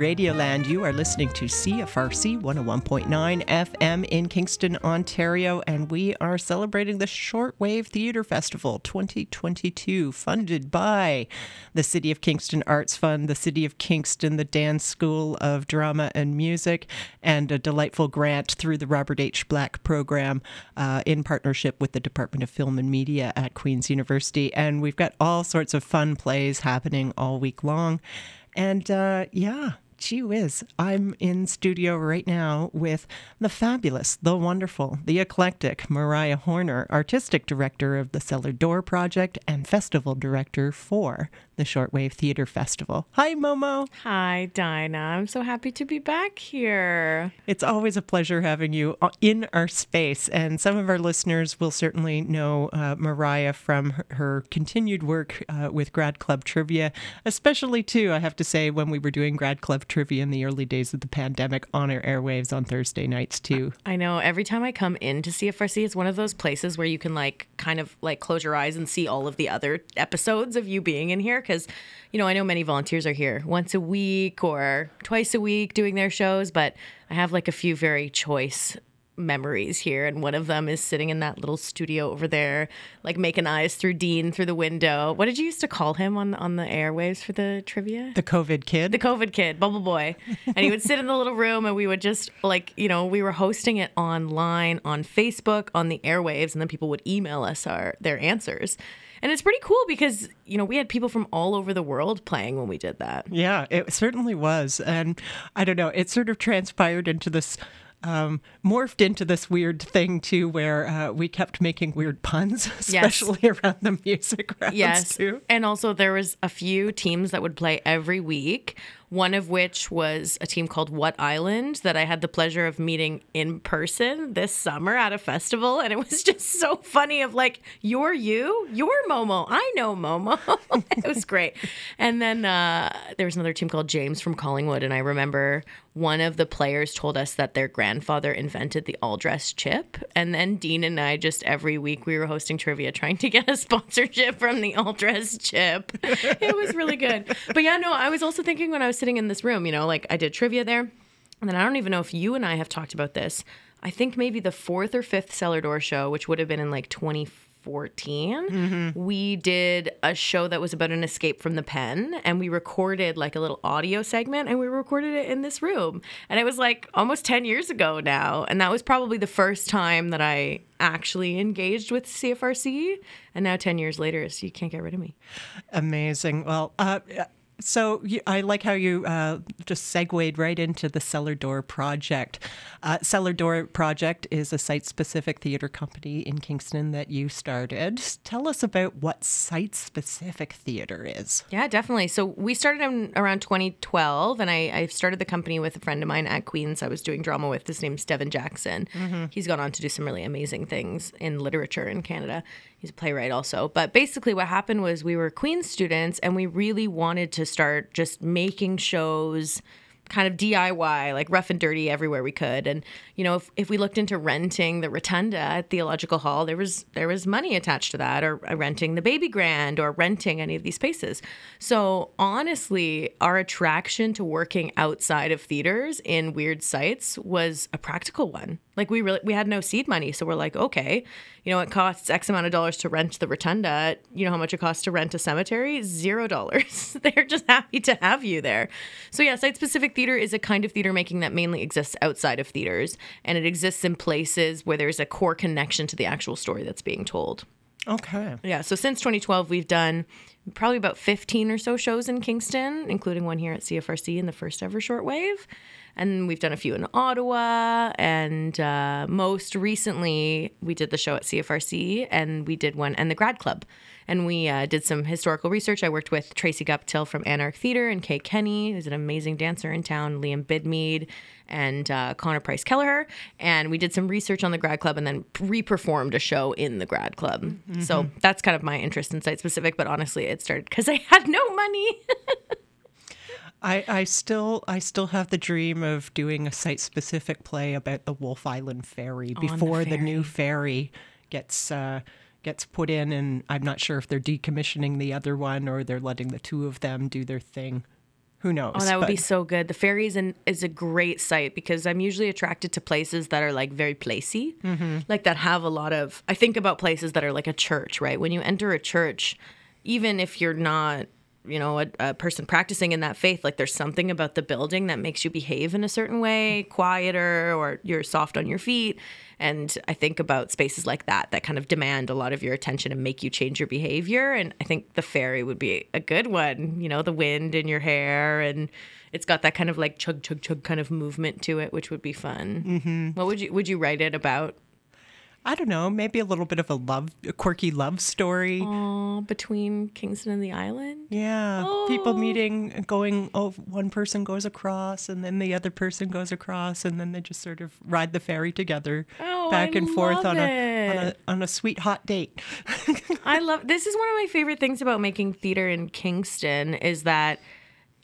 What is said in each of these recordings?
Radioland. You are listening to CFRC 101.9 FM in Kingston, Ontario, and we are celebrating the Shortwave Theatre Festival 2022, funded by the City of Kingston Arts Fund, the City of Kingston, the Dan School of Drama and Music, and a delightful grant through the Robert H. Black program uh, in partnership with the Department of Film and Media at Queen's University. And we've got all sorts of fun plays happening all week long. And uh, yeah, gee whiz, I'm in studio right now with the fabulous, the wonderful, the eclectic Mariah Horner, artistic director of the Cellar Door Project and festival director for the Shortwave Theatre Festival. Hi, Momo. Hi, Dinah. I'm so happy to be back here. It's always a pleasure having you uh, in our space. And some of our listeners will certainly know uh, Mariah from her, her continued work uh, with Grad Club Trivia, especially, too, I have to say, when we were doing Grad Club Trivia in the early days of the pandemic on our airwaves on Thursday nights, too. I know. Every time I come into CFRC, it's one of those places where you can, like, kind of like close your eyes and see all of the other episodes of you being in here because you know i know many volunteers are here once a week or twice a week doing their shows but i have like a few very choice memories here and one of them is sitting in that little studio over there like making eyes through dean through the window. What did you used to call him on on the airwaves for the trivia? The covid kid. The covid kid bubble boy. And he would sit in the little room and we would just like you know we were hosting it online on facebook on the airwaves and then people would email us our their answers and it's pretty cool because, you know, we had people from all over the world playing when we did that. Yeah, it certainly was. And I don't know, it sort of transpired into this um, morphed into this weird thing too, where uh, we kept making weird puns, especially yes. around the music rounds yes. too. And also, there was a few teams that would play every week. One of which was a team called What Island that I had the pleasure of meeting in person this summer at a festival, and it was just so funny. Of like, you're you, you're Momo, I know Momo. it was great. And then uh, there was another team called James from Collingwood, and I remember one of the players told us that their grandfather invented the all dress chip. And then Dean and I just every week we were hosting trivia trying to get a sponsorship from the all dress chip. it was really good. But yeah, no, I was also thinking when I was sitting in this room, you know, like I did trivia there. And then I don't even know if you and I have talked about this. I think maybe the fourth or fifth cellar door show, which would have been in like 2014 14, mm-hmm. we did a show that was about an escape from the pen and we recorded like a little audio segment and we recorded it in this room. And it was like almost 10 years ago now. And that was probably the first time that I actually engaged with CFRC. And now 10 years later, so you can't get rid of me. Amazing. Well, uh, so you, I like how you uh, just segued right into the Cellar Door Project. Uh, Cellar Door Project is a site-specific theater company in Kingston that you started. Tell us about what site-specific theater is. Yeah, definitely. So we started in around 2012, and I, I, started the company with a friend of mine at Queens. I was doing drama with. His name's Devin Jackson. Mm-hmm. He's gone on to do some really amazing things in literature in Canada. He's a playwright also. But basically, what happened was we were Queens students, and we really wanted to start just making shows kind of DIY, like rough and dirty everywhere we could. And you know, if, if we looked into renting the rotunda at Theological Hall, there was there was money attached to that, or uh, renting the Baby Grand, or renting any of these spaces. So honestly, our attraction to working outside of theaters in weird sites was a practical one. Like we really we had no seed money, so we're like, okay, you know, it costs X amount of dollars to rent the rotunda. You know how much it costs to rent a cemetery? Zero dollars. They're just happy to have you there. So yeah, site specific theater is a kind of theater making that mainly exists outside of theaters, and it exists in places where there's a core connection to the actual story that's being told. Okay. Yeah. So since 2012, we've done probably about 15 or so shows in Kingston, including one here at CFRC in the first ever shortwave and we've done a few in Ottawa. And uh, most recently, we did the show at CFRC, and we did one and the Grad Club. And we uh, did some historical research. I worked with Tracy Guptill from Anarch Theatre and Kay Kenny, who's an amazing dancer in town, Liam Bidmead, and uh, Connor Price Kelleher. And we did some research on the Grad Club and then re-performed a show in the Grad Club. Mm-hmm. So that's kind of my interest in site specific. But honestly, it started because I had no money. I, I still I still have the dream of doing a site specific play about the Wolf Island ferry before the, ferry. the, new ferry gets uh, gets put in, and I'm not sure if they're decommissioning the other one or they're letting the two of them do their thing. who knows? Oh, that would be so good. The ferry is, is a great site because I'm usually attracted to places that are like very placey, mm-hmm. like that have a lot of. I think about places that are like a church, right? When you enter a church, even if you're not, you know, a, a person practicing in that faith, like there's something about the building that makes you behave in a certain way, quieter, or you're soft on your feet. And I think about spaces like that that kind of demand a lot of your attention and make you change your behavior. And I think the ferry would be a good one. You know, the wind in your hair, and it's got that kind of like chug chug chug kind of movement to it, which would be fun. Mm-hmm. What would you would you write it about? I don't know, maybe a little bit of a love, a quirky love story. Oh, between Kingston and the island. Yeah, people Oh. meeting, going. Oh, one person goes across, and then the other person goes across, and then they just sort of ride the ferry together, Oh, back I and forth on a, on a on a sweet hot date. I love this is one of my favorite things about making theater in Kingston is that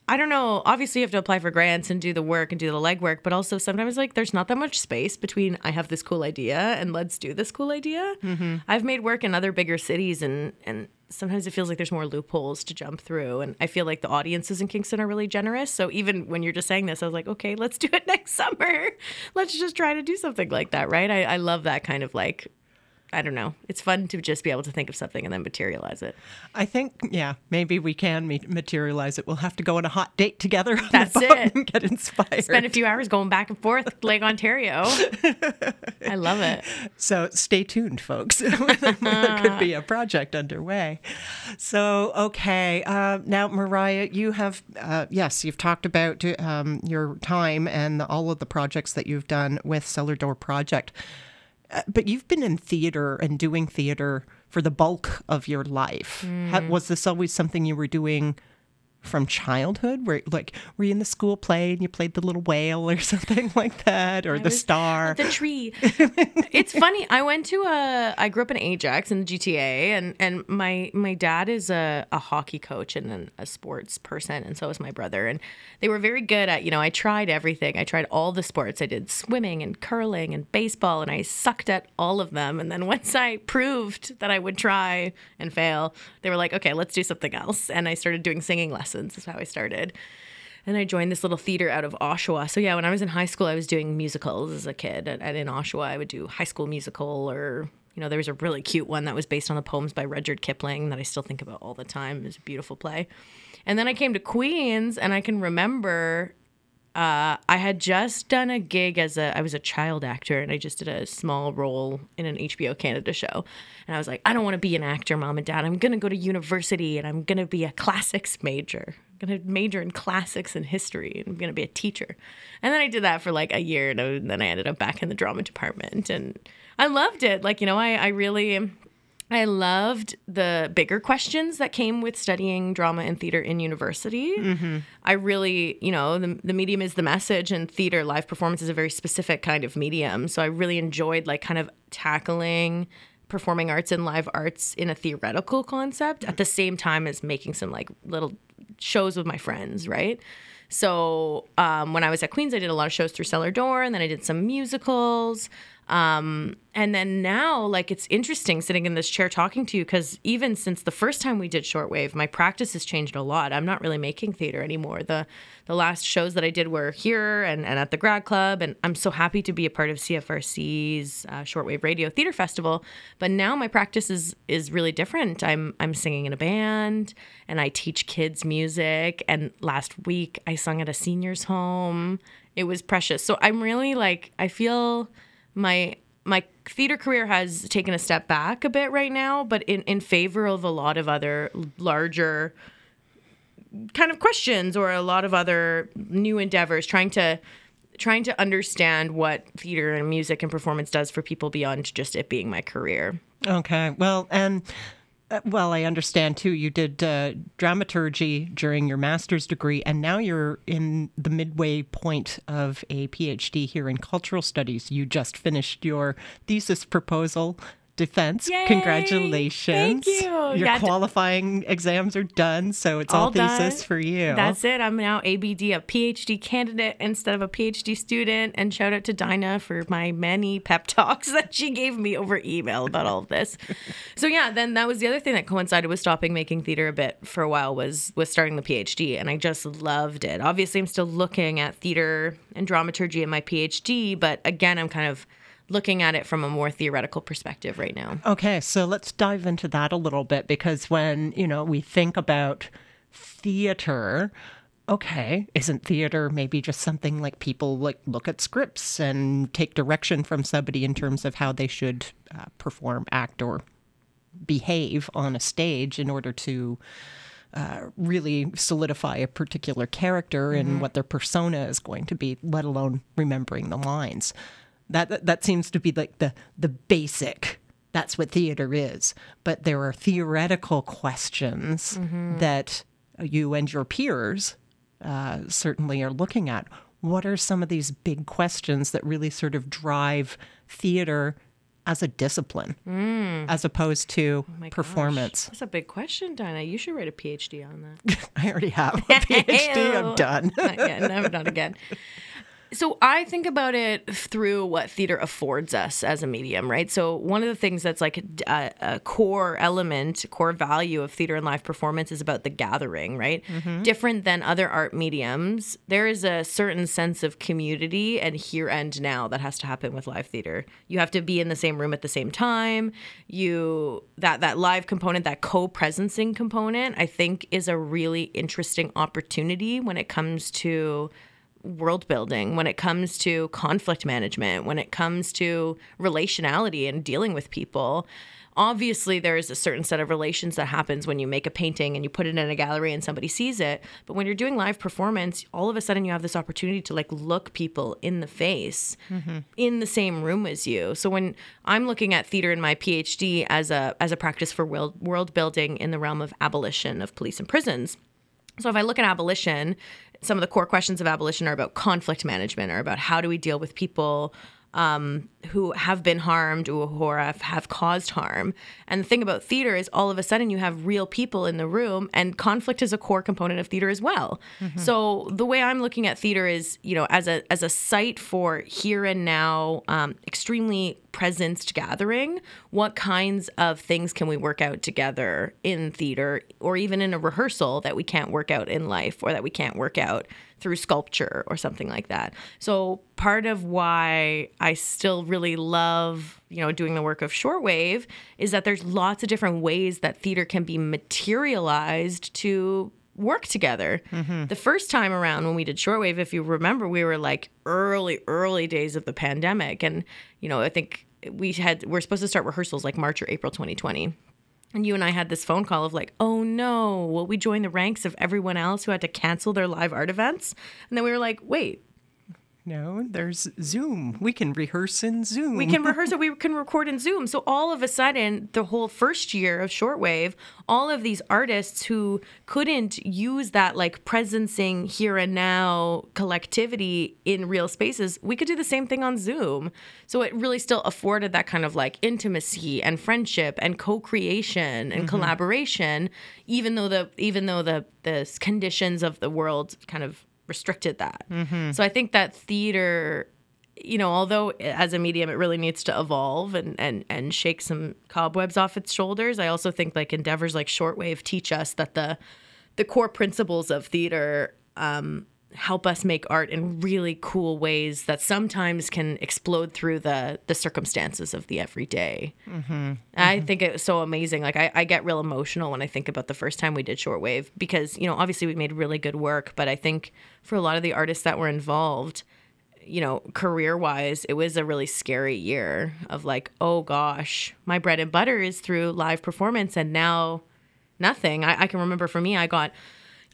I don't know, obviously you have to apply for grants and do the work and do the legwork, but also sometimes like there's not that much space between I have this cool idea and let's do this cool idea. Mm-hmm. I've made work in other bigger cities and and sometimes it feels like there's more loopholes to jump through and I feel like the audiences in Kingston are really generous. So even when you're just saying this, I was like, okay, let's do it next summer. Let's just try to do something like that, right? I, I love that kind of like I don't know. It's fun to just be able to think of something and then materialize it. I think, yeah, maybe we can materialize it. We'll have to go on a hot date together on That's it. and get inspired. Spend a few hours going back and forth Lake Ontario. I love it. So stay tuned, folks. there could be a project underway. So, okay. Uh, now, Mariah, you have, uh, yes, you've talked about um, your time and all of the projects that you've done with Cellar Door Project. Uh, but you've been in theater and doing theater for the bulk of your life. Ha- was this always something you were doing from childhood? Where like were you in the school play and you played the little whale or something like that, or the was- star? The tree. it's funny. I went to a. I grew up in Ajax in the GTA, and and my my dad is a, a hockey coach and an, a sports person, and so is my brother. And they were very good at. You know, I tried everything. I tried all the sports. I did swimming and curling and baseball, and I sucked at all of them. And then once I proved that I would try and fail, they were like, okay, let's do something else. And I started doing singing lessons. Is how I started. And I joined this little theater out of Oshawa. So yeah, when I was in high school, I was doing musicals as a kid. And, and in Oshawa, I would do High School Musical, or you know, there was a really cute one that was based on the poems by Rudyard Kipling that I still think about all the time. It was a beautiful play. And then I came to Queens, and I can remember uh, I had just done a gig as a I was a child actor and I just did a small role in an HBO Canada show. And I was like, I don't want to be an actor, mom and dad. I'm going to go to university and I'm going to be a classics major. I'm going to major in classics and history and I'm going to be a teacher. And then I did that for like a year and then I ended up back in the drama department and I loved it. Like, you know, I I really I loved the bigger questions that came with studying drama and theater in university. I really, you know, the, the medium is the message, and theater, live performance is a very specific kind of medium. So I really enjoyed, like, kind of tackling performing arts and live arts in a theoretical concept at the same time as making some, like, little shows with my friends, right? So um, when I was at Queens, I did a lot of shows through Cellar Door, and then I did some musicals. Um, and then now, like, it's interesting sitting in this chair talking to you because even since the first time we did shortwave, my practice has changed a lot. I'm not really making theater anymore. The the last shows that I did were here and, and at the grad club, and I'm so happy to be a part of CFRC's uh, Shortwave Radio Theater Festival. But now my practice is is really different. I'm I'm singing in a band, and I teach kids music. And last week I sung at a seniors home. It was precious. So I'm really like I feel my my theater career has taken a step back a bit right now, but in, in favor of a lot of other larger kind of questions or a lot of other new endeavors trying to trying to understand what theater and music and performance does for people beyond just it being my career. Okay. Well, and uh, well, I understand too. You did uh, dramaturgy during your master's degree, and now you're in the midway point of a PhD here in cultural studies. You just finished your thesis proposal defense. Yay! Congratulations. Thank you. Your Yeah, d- qualifying exams are done, so it's all, All done. thesis for you. That's it. I'm now ABD, a PhD candidate instead of a PhD student. And shout out to Dinah for my many pep talks that she gave me over email about all of this. so yeah, then that was the other thing that coincided with stopping making theater a bit for a while was was starting the PhD, and I just loved it. Obviously, I'm still looking at theater and dramaturgy in my PhD, but again, I'm kind of looking at it from a more theoretical perspective right now. Okay, so let's dive into that a little bit because when, you know, we think about theater, okay, isn't theater maybe just something like people like look at scripts and take direction from somebody in terms of how they should uh, perform, act, or behave on a stage in order to uh, really solidify a particular character and what their persona is going to be, let alone remembering the lines. That that, that seems to be like the the basic. That's what theater is. But there are theoretical questions that you and your peers uh, certainly are looking at. What are some of these big questions that really sort of drive theater as a discipline, as opposed to gosh, performance? That's a big question, Dinah. You should write a PhD on that. I already have a PhD. I'm done. not again, never not again. So I think about it through what theater affords us as a medium, right? So one of the things that's like a, uh, a core element, core value of theater and live performance is about the gathering, right? Mm-hmm. Different than other art mediums, there is a certain sense of community and here and now that has to happen with live theater. You have to be in the same room at the same time. You that that live component, that co-presencing component, I think is a really interesting opportunity when it comes to world building, when it comes to conflict management, when it comes to relationality and dealing with people. Obviously, there is a certain set of relations that happens when you make a painting and you put it in a gallery and somebody sees it. But when you're doing live performance, all of a sudden you have this opportunity to like look people in the face mm-hmm. in the same room as you. So when I'm looking at theater in my PhD as a as a practice for world world building in the realm of abolition of police and prisons, so if I look at abolition, some of the core questions of abolition are about conflict management, or about how do we deal with people um, who have been harmed or who have, have caused harm. And the thing about theater is all of a sudden you have real people in the room, and conflict is a core component of theater as well. So the way I'm looking at theater is, you know, as a as a site for here and now, um, extremely presenced gathering. What kinds of things can we work out together in theater, or even in a rehearsal that we can't work out in life, or that we can't work out through sculpture or something like that. So part of why I still really love, you know, doing the work of shortwave is that there's lots of different ways that theater can be materialized to work together. Mm-hmm. The first time around when we did shortwave, if you remember, we were like early, early days of the pandemic. And, you know, I think we had, we're supposed to start rehearsals like March or April 2020. And you and I had this phone call of like, oh no, will we join the ranks of everyone else who had to cancel their live art events? And then we were like, wait, No, there's Zoom. We can rehearse in Zoom. we can rehearse it, we can record in Zoom. So all of a sudden, the whole first year of shortwave, all of these artists who couldn't use that like presencing here and now collectivity in real spaces, we could do the same thing on Zoom. So it really still afforded that kind of like intimacy and friendship and co-creation and mm-hmm. collaboration, even though the even though the the conditions of the world kind of restricted that. So I think that theater you know, although as a medium it really needs to evolve and and and shake some cobwebs off its shoulders, I also think like endeavors like shortwave teach us that the the core principles of theater um, help us make art in really cool ways that sometimes can explode through the the circumstances of the everyday. Mm-hmm. I mm-hmm. think it was so amazing. Like I, I get real emotional when I think about the first time we did shortwave because you know obviously we made really good work, but I think for a lot of the artists that were involved, you know, career wise, it was a really scary year of like, oh gosh, my bread and butter is through live performance, and now nothing. I, I can remember for me, I got.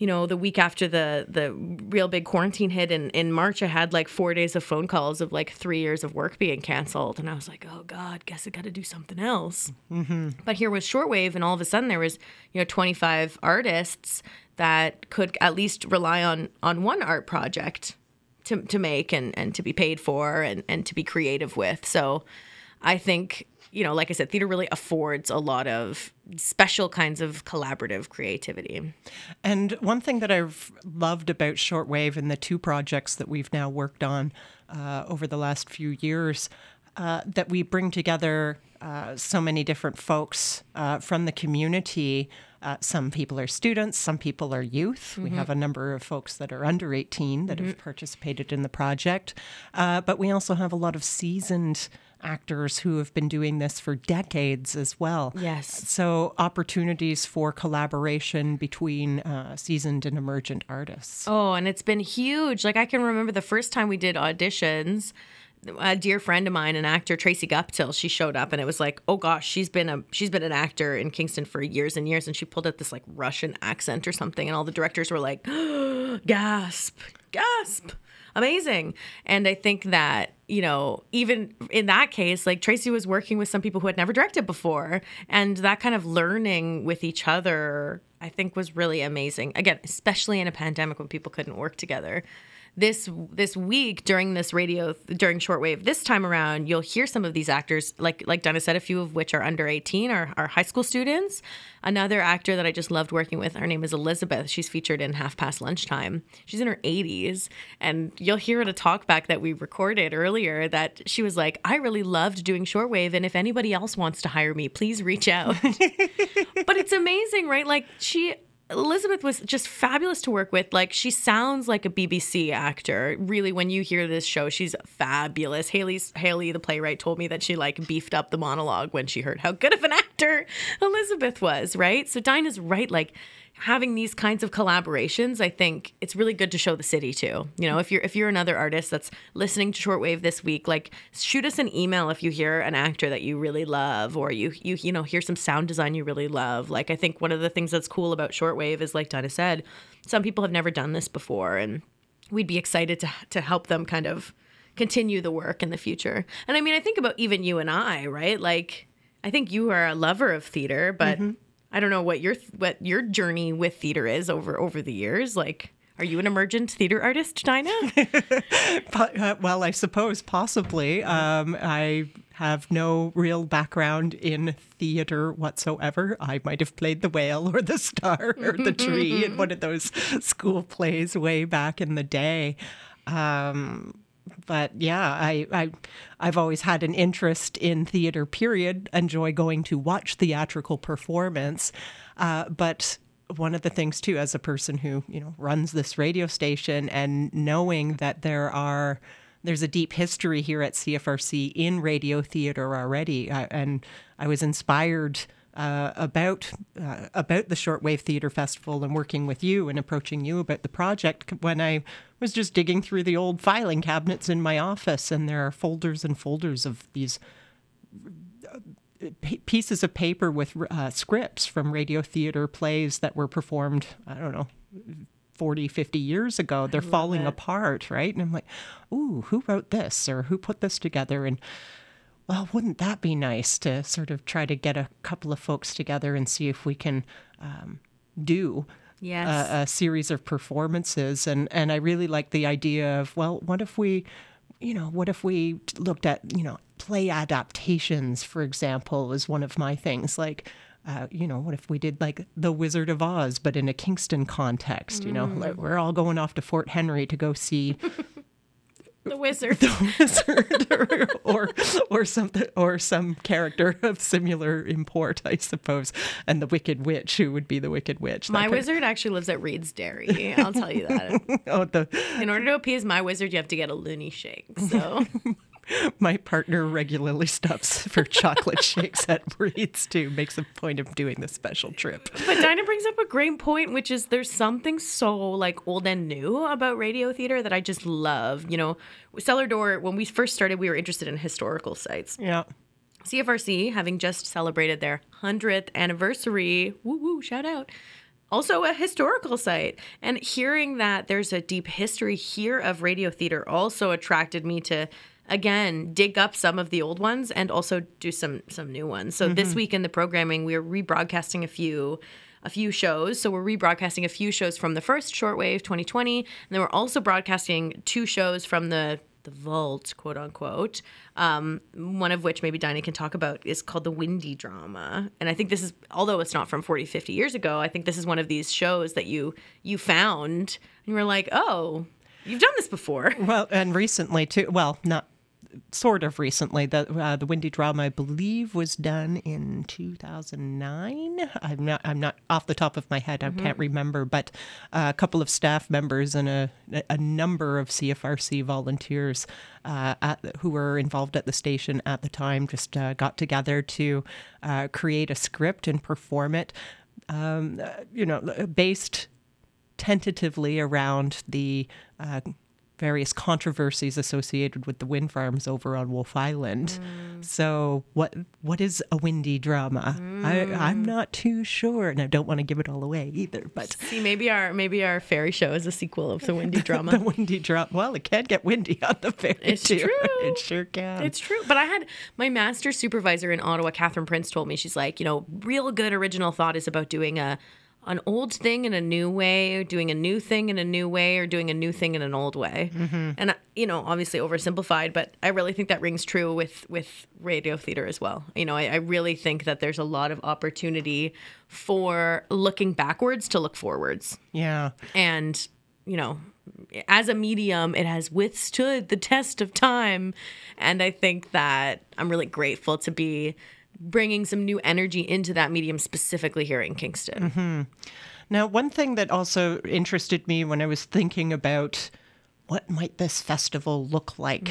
You know, the week after the the real big quarantine hit in, in March, I had like four days of phone calls of like three years of work being canceled, and I was like, "Oh God, guess I got to do something else." Mm-hmm. But here was shortwave, and all of a sudden there was, you know, 25 artists that could at least rely on on one art project to, to make and, and to be paid for and, and to be creative with. So I think you know, like I said, theater really affords a lot of special kinds of collaborative creativity. And one thing that I've loved about Shortwave and the two projects that we've now worked on uh, over the last few years, uh, that we bring together uh, so many different folks uh, from the community. Uh, some people are students, some people are youth. Mm-hmm. We have a number of folks that are under 18 that mm-hmm. have participated in the project. Uh, but we also have a lot of seasoned actors who have been doing this for decades as well. Yes. So opportunities for collaboration between uh, seasoned and emergent artists. Oh, and it's been huge. Like I can remember the first time we did auditions a dear friend of mine, an actor, Tracy Guptill, she showed up and it was like, oh gosh, she's been a she's been an actor in Kingston for years and years, and she pulled out this like Russian accent or something, and all the directors were like, gasp, gasp amazing. And I think that, you know, even in that case, like Tracy was working with some people who had never directed before. And that kind of learning with each other, I think was really amazing. Again, especially in a pandemic when people couldn't work together this this week during this radio during shortwave this time around you'll hear some of these actors like like Donna said a few of which are under 18 are, are high school students. Another actor that I just loved working with her name is Elizabeth. She's featured in half past lunchtime. She's in her 80s and you'll hear at a talk back that we recorded earlier that she was like I really loved doing shortwave and if anybody else wants to hire me please reach out. But it's amazing right? Like she Elizabeth was just fabulous to work with. Like she sounds like a BBC actor. Really, when you hear this show, she's fabulous. Haley's Haley, the playwright, told me that she like beefed up the monologue when she heard how good of an actor Elizabeth was. Right. So Dinah's right. Like having these kinds of collaborations, I think it's really good to show the city too. You know, if you're if you're another artist that's listening to Shortwave this week, like shoot us an email if you hear an actor that you really love or you you you know hear some sound design you really love. Like I think one of the things that's cool about Shortwave is like Dinah said, some people have never done this before and we'd be excited to to help them kind of continue the work in the future. And I mean, I think about even you and I, right? Like I think you are a lover of theater, but mm-hmm I don't know what your what your journey with theater is over over the years. Like, are you an emergent theater artist, Dinah? uh, well, I suppose possibly. Um, I have no real background in theater whatsoever. I might have played the whale or the star or the tree in one of those school plays way back in the day. Um, but yeah, I, I I've always had an interest in theater. Period. Enjoy going to watch theatrical performance, uh, but one of the things too, as a person who you know runs this radio station, and knowing that there are there's a deep history here at CFRC in radio theater already, uh, and I was inspired. Uh, about uh, about the Shortwave Theater Festival and working with you and approaching you about the project when I was just digging through the old filing cabinets in my office, and there are folders and folders of these uh, pieces of paper with uh, scripts from radio theater plays that were performed, I don't know, 40, 50 years ago. They're falling it. apart, right? And I'm like, ooh, who wrote this or who put this together? And well, wouldn't that be nice to sort of try to get a couple of folks together and see if we can um, do yes. a, a series of performances. And, and I really like the idea of, well, what if we, you know, what if we looked at, you know, play adaptations, for example, is one of my things. Like, uh, you know, what if we did like The Wizard of Oz, but in a Kingston context? You know, mm. like we're all going off to Fort Henry to go see the wizard, the wizard, or, or or something, or some character of similar import, I suppose, and the Wicked Witch, who would be the Wicked Witch. My wizard of... actually lives at Reid's Dairy. I'll tell you that. oh, the... In order to appease my wizard, you have to get a loony shake. So my partner regularly stops for chocolate shakes at Breeds too. Makes a point of doing this special trip. But Dinah brings up a great point, which is there's something so like old and new about radio theater that I just love. You know, Cellar Door. When we first started, we were interested in historical sites. Yeah. CFRC, having just celebrated their 100th anniversary, woo woo, shout out, also a historical site. And hearing that there's a deep history here of radio theater also attracted me to again dig up some of the old ones and also do some some new ones. So mm-hmm. this week in the programming, we're rebroadcasting a few a few shows. So we're rebroadcasting a few shows from the first shortwave 2020, and then we're also broadcasting two shows from the the vault, quote unquote. Um, one of which maybe Dinah can talk about is called the Windy Drama. And I think this is, although it's not from 40, 50 years ago, I think this is one of these shows that you you found and you were like, oh, you've done this before. Well, and recently too. Well, not sort of recently. The uh, the Windy drama, I believe, was done in 2009. I'm not I'm not off the top of my head. I can't remember, but uh, a couple of staff members and a a number of CFRC volunteers uh, at who were involved at the station at the time just uh, got together to uh, create a script and perform it. Um, uh, you know, based tentatively around the uh, various controversies associated with the wind farms over on Wolf Island. Mm. So, what what is a windy drama? I, I'm mm. not too sure, and I don't want to give it all away either. But See, maybe our maybe our fairy show is a sequel of the Windy Drama. the windy drama, well, it can get windy on the ferry It's too. true. It sure can. It's true. But I had my master supervisor in Ottawa, Catherine Prince, told me, she's like, you know, real good original thought is about doing a an old thing in a new way, or doing a new thing in a new way, or doing a new thing in an old way. Mm-hmm. And you know, obviously oversimplified, but I really think that rings true with with radio theater as well. You know, I, I really think that there's a lot of opportunity for looking backwards to look forwards yeah. and you know as a medium it has withstood the test of time and i think that i'm really grateful to be bringing some new energy into that medium specifically here in kingston Now, one thing that also interested me when I was thinking about what might this festival look like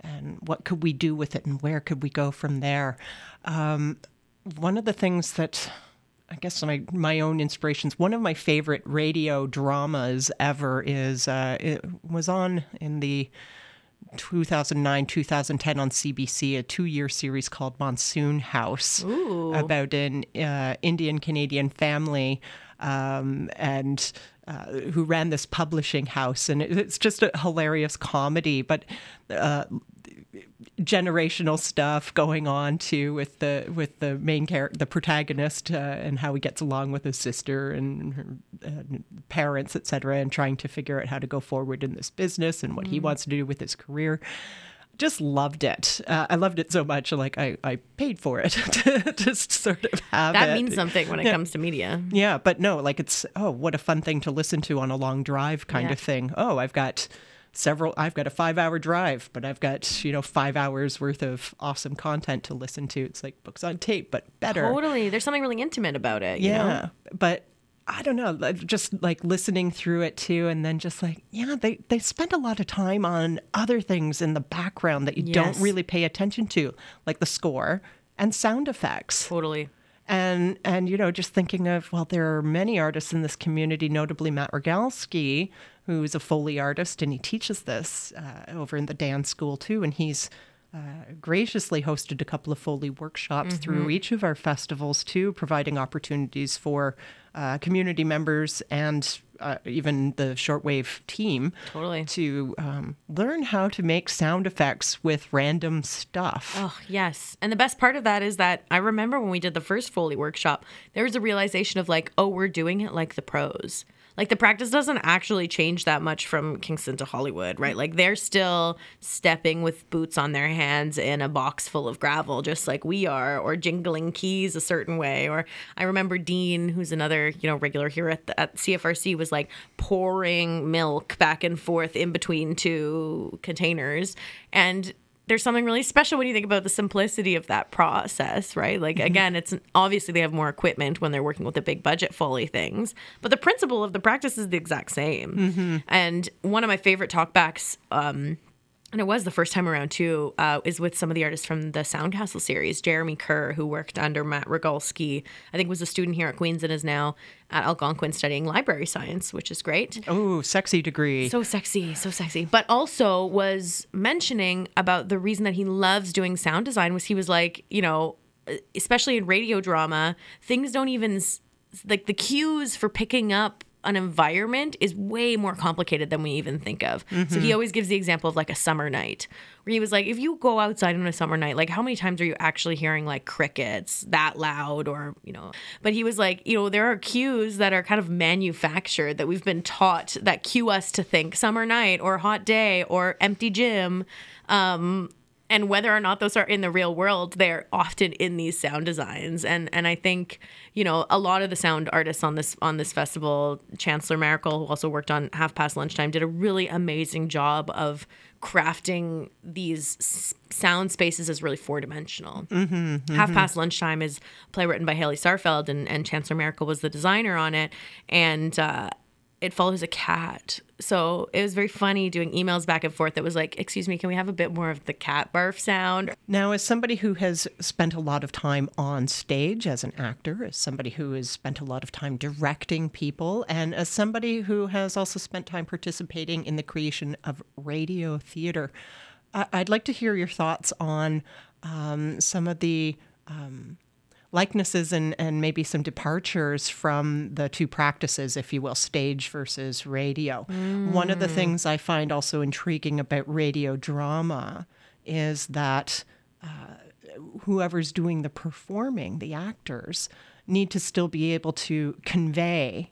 and what could we do with it and where could we go from there. Um, one of the things that I guess my my own inspirations. One of my favorite radio dramas ever is uh, it was on in the 2009 2010 on CBC a two year series called Monsoon House about an uh, Indian Canadian family um, and uh, who ran this publishing house. And it's just a hilarious comedy but uh, generational stuff going on too with the with the main character the protagonist uh, and how he gets along with his sister and her uh, parents etc and trying to figure out how to go forward in this business and what he wants to do with his career just loved it uh, i loved it so much like i, I paid for it to just sort of have that it. means something when it comes to media Yeah, but no, like it's oh, what a fun thing to listen to on a long drive kind Yeah. of thing. Oh, I've got several I've got a 5-hour drive, but I've got, you know, 5 hours worth of awesome content to listen to. It's like books on tape, but better. totally there's something really intimate about it you yeah. know? But I don't know, just like listening through it too and then just like, yeah, they they spend a lot of time on other things in the background that you Yes. don't really pay attention to, like the score and sound effects totally and and you know just thinking of well there are many artists in this community notably matt rogalsky who's a foley artist and he teaches this uh, over in the dan school too. And he's uh, graciously hosted a couple of foley workshops through each of our festivals too providing opportunities for uh, community members and uh, even the shortwave team Totally. to um, learn how to make sound effects with random stuff Oh, yes. And the best part of that is that I remember when we did the first Foley workshop, there was a realization of like, oh, we're doing it like the pros. Like the practice doesn't actually change that much from Kingston to Hollywood, right? Like they're still stepping with boots on their hands in a box full of gravel, just like we are, or jingling keys a certain way. Or I remember Dean, who's another, you know, regular here at, the, at CFRC, was like pouring milk back and forth in between two containers. And there's something really special when you think about the simplicity of that process, right? Like again, it's obviously they have more equipment when they're working with the big budget Foley things, but the principle of the practice is the exact same. And one of my favorite talkbacks, um, and it was the first time around too, uh, is with some of the artists from the Soundcastle series. Jeremy Kerr, who worked under Matt Rogalsky, I think was a student here at Queens and is now at Algonquin studying library science, which is great. oh sexy degree So sexy, so sexy. But also was mentioning about the reason that he loves doing sound design was he was like, you know, especially in radio drama, things don't even like the cues for picking up an environment is way more complicated than we even think of. So he always gives the example of like a summer night where he was like, if you go outside on a summer night, like how many times are you actually hearing like crickets that loud or, you know, but he was like, you know, there are cues that are kind of manufactured that we've been taught that cue us to think summer night or hot day or empty gym. Um, and whether or not those are in the real world they're often in these sound designs. And and i think you know a lot of the sound artists on this on this festival chancellor miracle who also worked on half past lunchtime did a really amazing job of crafting these s- sound spaces as really four dimensional half past lunchtime is a play written by haley sarfeld and, and chancellor miracle was the designer on it. And uh, it follows a cat. So it was very funny doing emails back and forth. That was like, excuse me, can we have a bit more of the cat barf sound? Now, as somebody who has spent a lot of time on stage as an actor, as somebody who has spent a lot of time directing people, and as somebody who has also spent time participating in the creation of radio theater, I'd like to hear your thoughts on um, some of the um, likenesses and, and maybe some departures from the two practices, if you will, stage versus radio. One of the mm. things I find also intriguing about radio drama is that uh, whoever's doing the performing, the actors, need to still be able to convey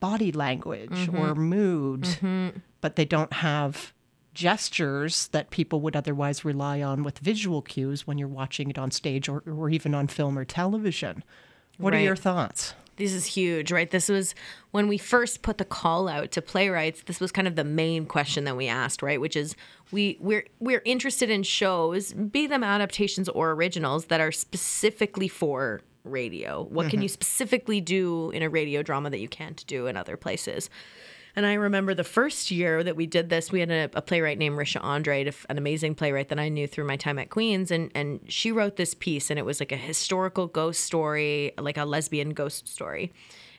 body language or mm-hmm. mood, mm-hmm. but they don't have gestures that people would otherwise rely on with visual cues when you're watching it on stage or, or even on film or television. What are your thoughts? This is huge, right? This was when we first put the call out to playwrights. This was kind of the main question that we asked, right? Which is we we're we're interested in shows, be them adaptations or originals, that are specifically for radio. What can you mm-hmm. specifically do in a radio drama that you can't do in other places? And I remember the first year that we did this, we had a, a playwright named Risha Andre, an amazing playwright that I knew through my time at Queens, and and she wrote this piece, and it was like a historical ghost story, like a lesbian ghost story.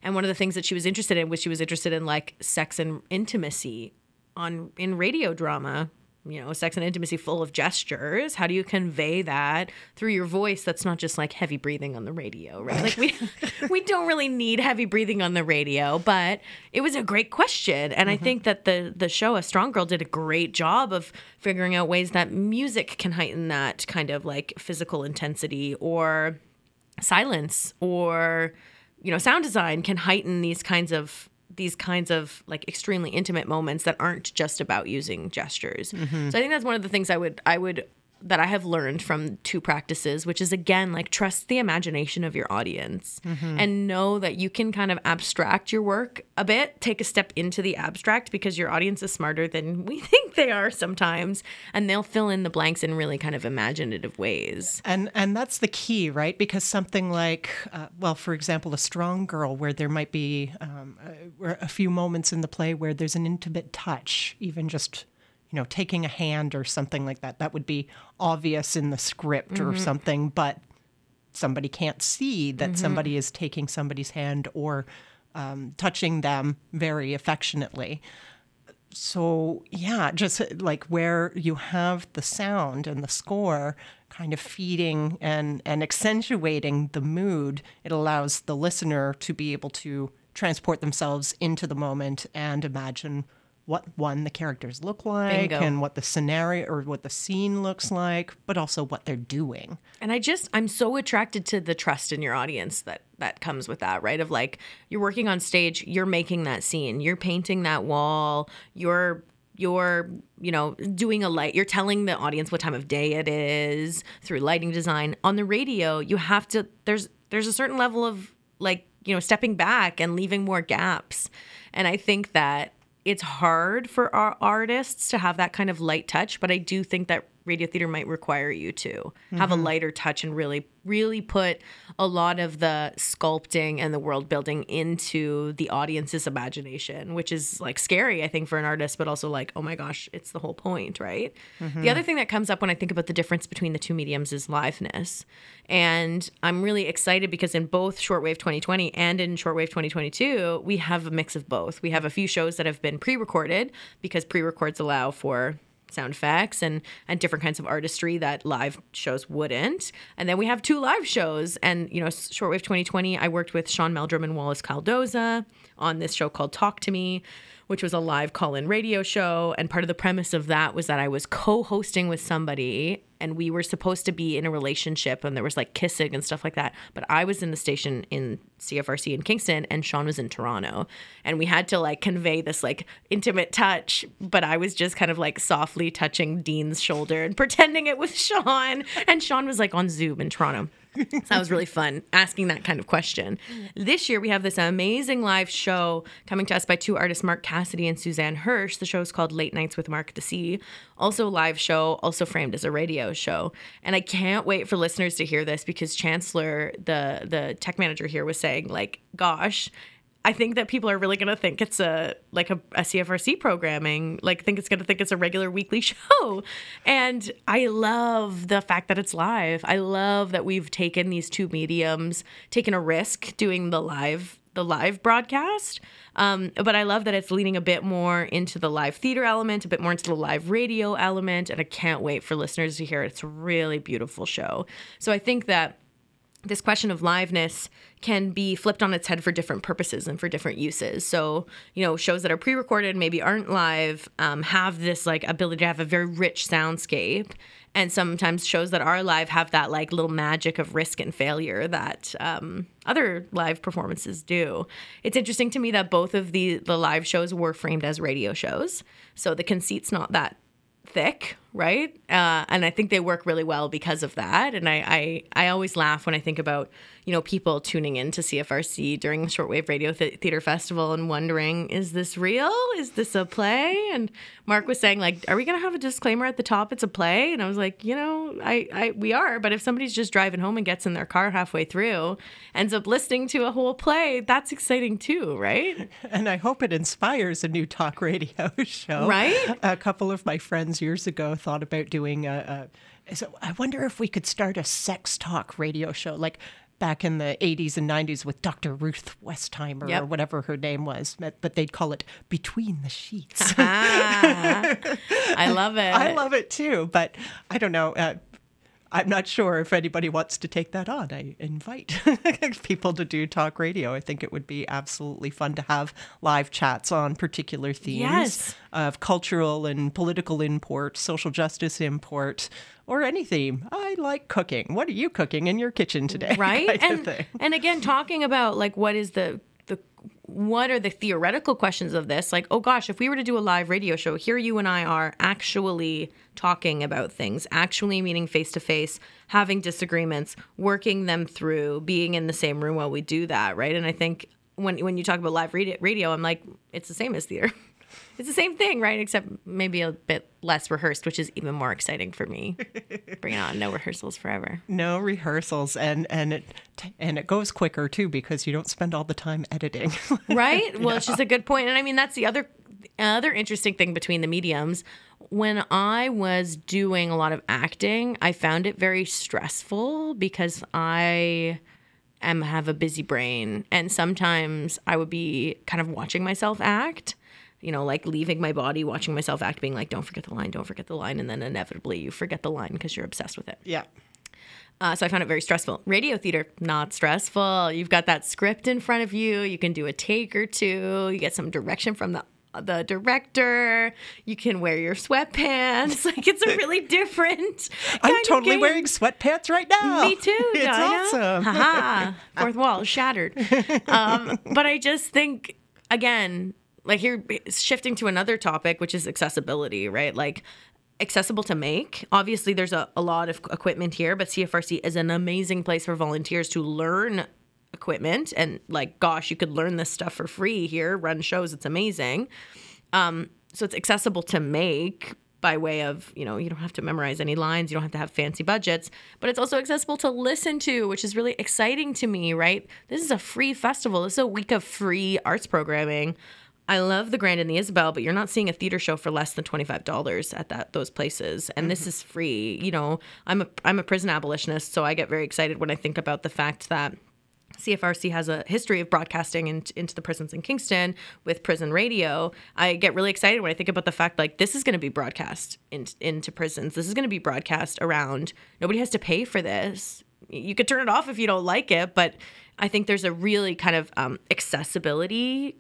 And one of the things that she was interested in was she was interested in like sex and intimacy on in radio drama you know sex and intimacy full of gestures. How do you convey that through your voice that's not just like heavy breathing on the radio right? Like we we don't really need heavy breathing on the radio but it was a great question. And i mm-hmm. think that the the show a strong girl did a great job of figuring out ways that music can heighten that kind of like physical intensity or silence or you know sound design can heighten these kinds of these kinds of like extremely intimate moments that aren't just about using gestures. Mm-hmm. So I think that's one of the things I would I would that I have learned from two practices, which is again like trust the imagination of your audience and know that you can kind of abstract your work a bit, take a step into the abstract because your audience is smarter than we think they are sometimes, and they'll fill in the blanks in really kind of imaginative ways. And and that's the key, right? Because something like, uh, well, for example, a strong girl, where there might be um, a, a few moments in the play where there's an intimate touch, even just you know taking a hand or something like that. That would be obvious in the script or something, but somebody can't see that somebody is taking somebody's hand or um, touching them very affectionately so yeah just uh, like where you have the sound and the score kind of feeding and and accentuating the mood it allows the listener to be able to transport themselves into the moment and imagine what one the characters look like Bingo. and what the scenario or what the scene looks like but also what they're doing And I just I'm so attracted to the trust in your audience that that comes with that, right? Of like you're working on stage, you're making that scene, you're painting that wall, you're you're you know doing a light you're telling the audience what time of day it is through lighting design on the radio you have to there's there's a certain level of like you know stepping back and leaving more gaps and i think that it's hard for our artists to have that kind of light touch but i do think that radio theater might require you to have a mm-hmm. lighter touch and really really put a lot of the sculpting and the world building into the audience's imagination which is like scary i think for an artist but also like oh my gosh it's the whole point right? The other mm-hmm. thing that comes up when i think about the difference between the two mediums is liveness. And i'm really excited because in both shortwave 2020 and in shortwave 2022 we have a mix of both. We have a few shows that have been pre-recorded because pre-records allow for sound effects and and different kinds of artistry that live shows wouldn't. And then we have two live shows. And you know, Shortwave 2020, I worked with Sean Meldrum and Wallace Caldoza on this show called Talk to Me which was a live call in radio show. And part of the premise of that was that I was co hosting with somebody and we were supposed to be in a relationship and there was like kissing and stuff like that. But I was in the station in CFRC in Kingston and Sean was in Toronto. And we had to like convey this like intimate touch, but I was just kind of like softly touching Dean's shoulder and pretending it was Sean. And Sean was like on Zoom in Toronto so that was really fun asking that kind of question. This year we have this amazing live show coming to us by two artists, Mark Cassidy and Suzanne Hirsch. The show is called Late Nights with Mark Deci. Also live show, also framed as a radio show. And I can't wait for listeners to hear this because Chancellor, the the tech manager here, was saying like, gosh, I think that people are really going to think it's a like a, a, CFRC programming, like think it's going to think it's a regular weekly show. And I love the fact that it's live. I love that we've taken these two mediums, taken a risk doing the live the live broadcast. Um, but I love that it's leaning a bit more into the live theater element, a bit more into the live radio element, and I can't wait for listeners to hear it. It's a really beautiful show. So I think that this question of liveness can be flipped on its head for different purposes and for different uses. So, you know, shows that are pre recorded, maybe aren't live, um, have this like ability to have a very rich soundscape. And sometimes shows that are live have that like little magic of risk and failure that um, other live performances do. It's interesting to me that both of the the live shows were framed as radio shows, so the conceit's not that thick, right? Uh, and I think they work really well because of that. And I, I, I always laugh when I think about you know, people tuning in to CFRC during the Shortwave Radio Th- Theater Festival and wondering, is this real? Is this a play? And Mark was saying, like, are we going to have a disclaimer at the top? It's a play. And I was like, you know, I, I, we are. But if somebody's just driving home and gets in their car halfway through, ends up listening to a whole play, that's exciting too, right? And I hope it inspires a new talk radio show. Right? A couple of my friends years ago thought about doing a, a so I wonder if we could start a sex talk radio show. Like back in the 80s and 90s with Dr. Ruth Westheimer yep. or whatever her name was, but they'd call it Between the Sheets. I love it. I love it too, but I don't know. Uh, I'm not sure if anybody wants to take that on. I invite people to do talk radio. I think it would be absolutely fun to have live chats on particular themes yes. of cultural and political import, social justice import, or any theme. I like cooking. What are you cooking in your kitchen today? Right. and, and again, talking about like what is the the what are the theoretical questions of this? Like, oh gosh, if we were to do a live radio show, here you and I are actually talking about things, actually meeting face to face, having disagreements, working them through, being in the same room while we do that, right? And I think when when you talk about live radio, I'm like, it's the same as theater. It's the same thing, right? Except maybe a bit less rehearsed, which is even more exciting for me. Bring on no rehearsals forever. No rehearsals, and and it and it goes quicker too because you don't spend all the time editing. right. Well, yeah. it's just a good point, and I mean that's the other other interesting thing between the mediums. When I was doing a lot of acting, I found it very stressful because I am have a busy brain, and sometimes I would be kind of watching myself act you know, like leaving my body, watching myself act, being like, don't forget the line, don't forget the line. And then inevitably you forget the line because you're obsessed with it. Yeah. Uh, so I found it very stressful. Radio theater, not stressful. You've got that script in front of you. You can do a take or two. You get some direction from the the director. You can wear your sweatpants. Like it's a really different. I'm totally wearing sweatpants right now. Me too. It's awesome. Haha. Fourth wall shattered. Um, but I just think again, like here shifting to another topic which is accessibility right like accessible to make obviously there's a, a lot of equipment here but cfrc is an amazing place for volunteers to learn equipment. And like gosh you could learn this stuff for free here run shows it's amazing. Um, so it's accessible to make by way of you know you don't have to memorize any lines you don't have to have fancy budgets but it's also accessible to listen to which is really exciting to me right? This is a free festival. This is a week of free arts programming. I love the Grand and the Isabel, but you're not seeing a theater show for less than twenty five dollars at that those places, and mm-hmm. this is free. You know, I'm a I'm a prison abolitionist, so I get very excited when I think about the fact that CFRC has a history of broadcasting in, into the prisons in Kingston with prison radio. I get really excited when I think about the fact like this is going to be broadcast in, into prisons. This is going to be broadcast around. Nobody has to pay for this. You could turn it off if you don't like it, but I think there's a really kind of um, accessibility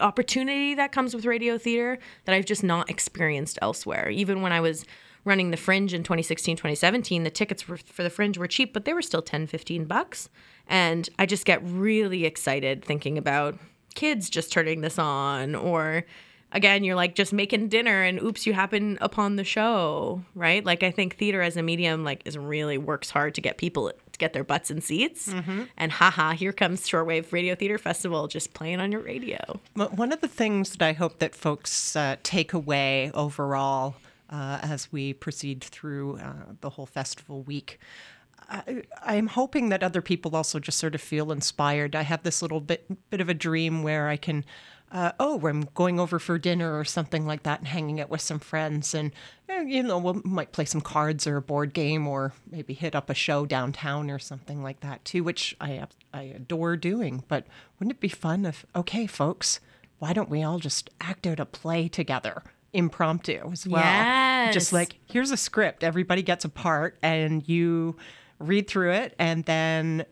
opportunity that comes with radio theater that I've just not experienced elsewhere. Even when I was running the Fringe in 2016, 2017, the tickets for the Fringe were cheap, but they were still 10, 15 bucks. And I just get really excited thinking about kids just turning this on or again you're like just making dinner and oops you happen upon the show right? Like i think theater as a medium like is really works hard to get people to get their butts in seats. And haha here comes shortwave radio theater festival just playing on your radio. One of the things that I hope that folks uh, take away overall uh, as we proceed through uh, the whole festival week. I, I'm hoping that other people also just sort of feel inspired. I have this little bit bit of a dream where I can, uh, oh, I'm going over for dinner or something like that and hanging out with some friends, and eh, you know, we might play some cards or a board game, or maybe hit up a show downtown or something like that too, which I I adore doing. But wouldn't it be fun if, okay, folks, why don't we all just act out a play together? Impromptu as well. Yes. Just like here's a script, everybody gets a part, and you read through it and then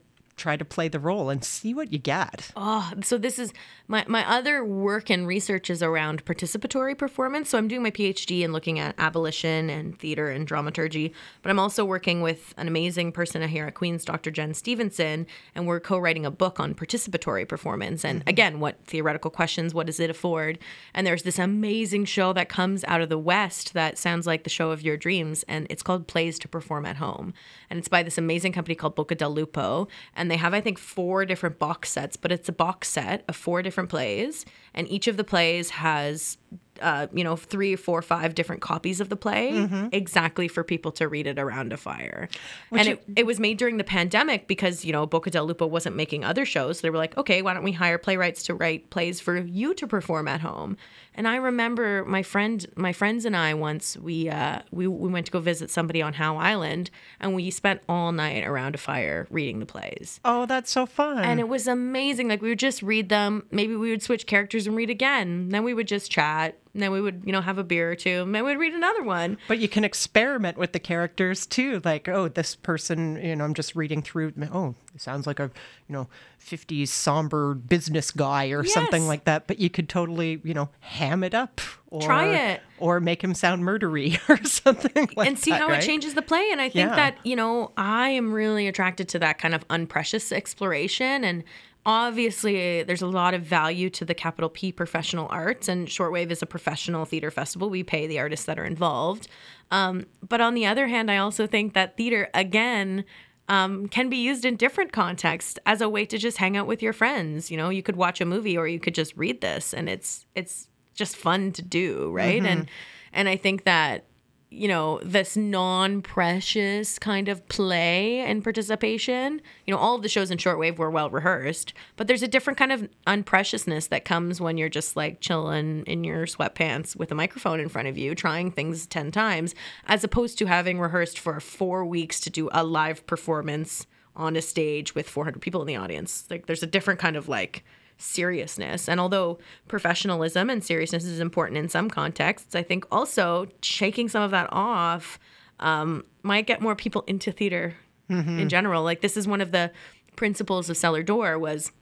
try to play the role and see what you get. Oh, so this is my my other work and research is around participatory performance. So I'm doing my PhD in looking at abolition and theater and dramaturgy, but I'm also working with an amazing person here at Queen's, Dr. Jen Stevenson, and we're co-writing a book on participatory performance. And mm-hmm. again, what theoretical questions, what does it afford? And there's this amazing show that comes out of the West that sounds like the show of your dreams, and it's called Plays to Perform at Home. And it's by this amazing company called Boca del Lupo. And they have, I think, four different box sets, but it's a box set of four different plays. And each of the plays has, uh, you know, three, four, five different copies of the play exactly for people to read it around a fire. and it, it was made during the pandemic because, you know, Boca del Lupo wasn't making other shows. So they were like, okay, why don't we hire playwrights to write plays for you to perform at home? And I remember my friend, my friends and I once we uh, we we went to go visit somebody on Howe Island, and we spent all night around a fire reading the plays. Oh, that's so fun. And it was amazing. Like we would just read them. Maybe we would switch characters and read again. Then we would just chat. And then we would, you know, have a beer or two. And then we'd read another one. but you can experiment with the characters too. Like, oh, this person, you know, I'm just reading through. Oh, it sounds like a, you know, 50s somber business guy or something like that. But you could totally, you know, ham it up or Try it. or make him sound murdery or something like and see that, how right? it changes the play. And I think Yeah. that, you know, I am really attracted to that kind of unprecious exploration. And obviously, there's a lot of value to the capital P professional arts, and Shortwave is a professional theater festival. We pay the artists that are involved. Um, but on the other hand, I also think that theater, again, um, can be used in different contexts as a way to just hang out with your friends. You know, you could watch a movie or you could just read this, and it's it's just fun to do, right? And and I think that you know this non-precious kind of play and participation. You know all of the shows in shortwave were well rehearsed but there's a different kind of unpreciousness that comes when you're just like chilling in your sweatpants with a microphone in front of you trying things 10 times as opposed to having rehearsed for four weeks to do a live performance on a stage with 400 people in the audience. Like there's a different kind of like seriousness. And although professionalism and seriousness is important in some contexts, I think also shaking some of that off um, might get more people into theater in general. Like this is one of the principles of Cellar Door was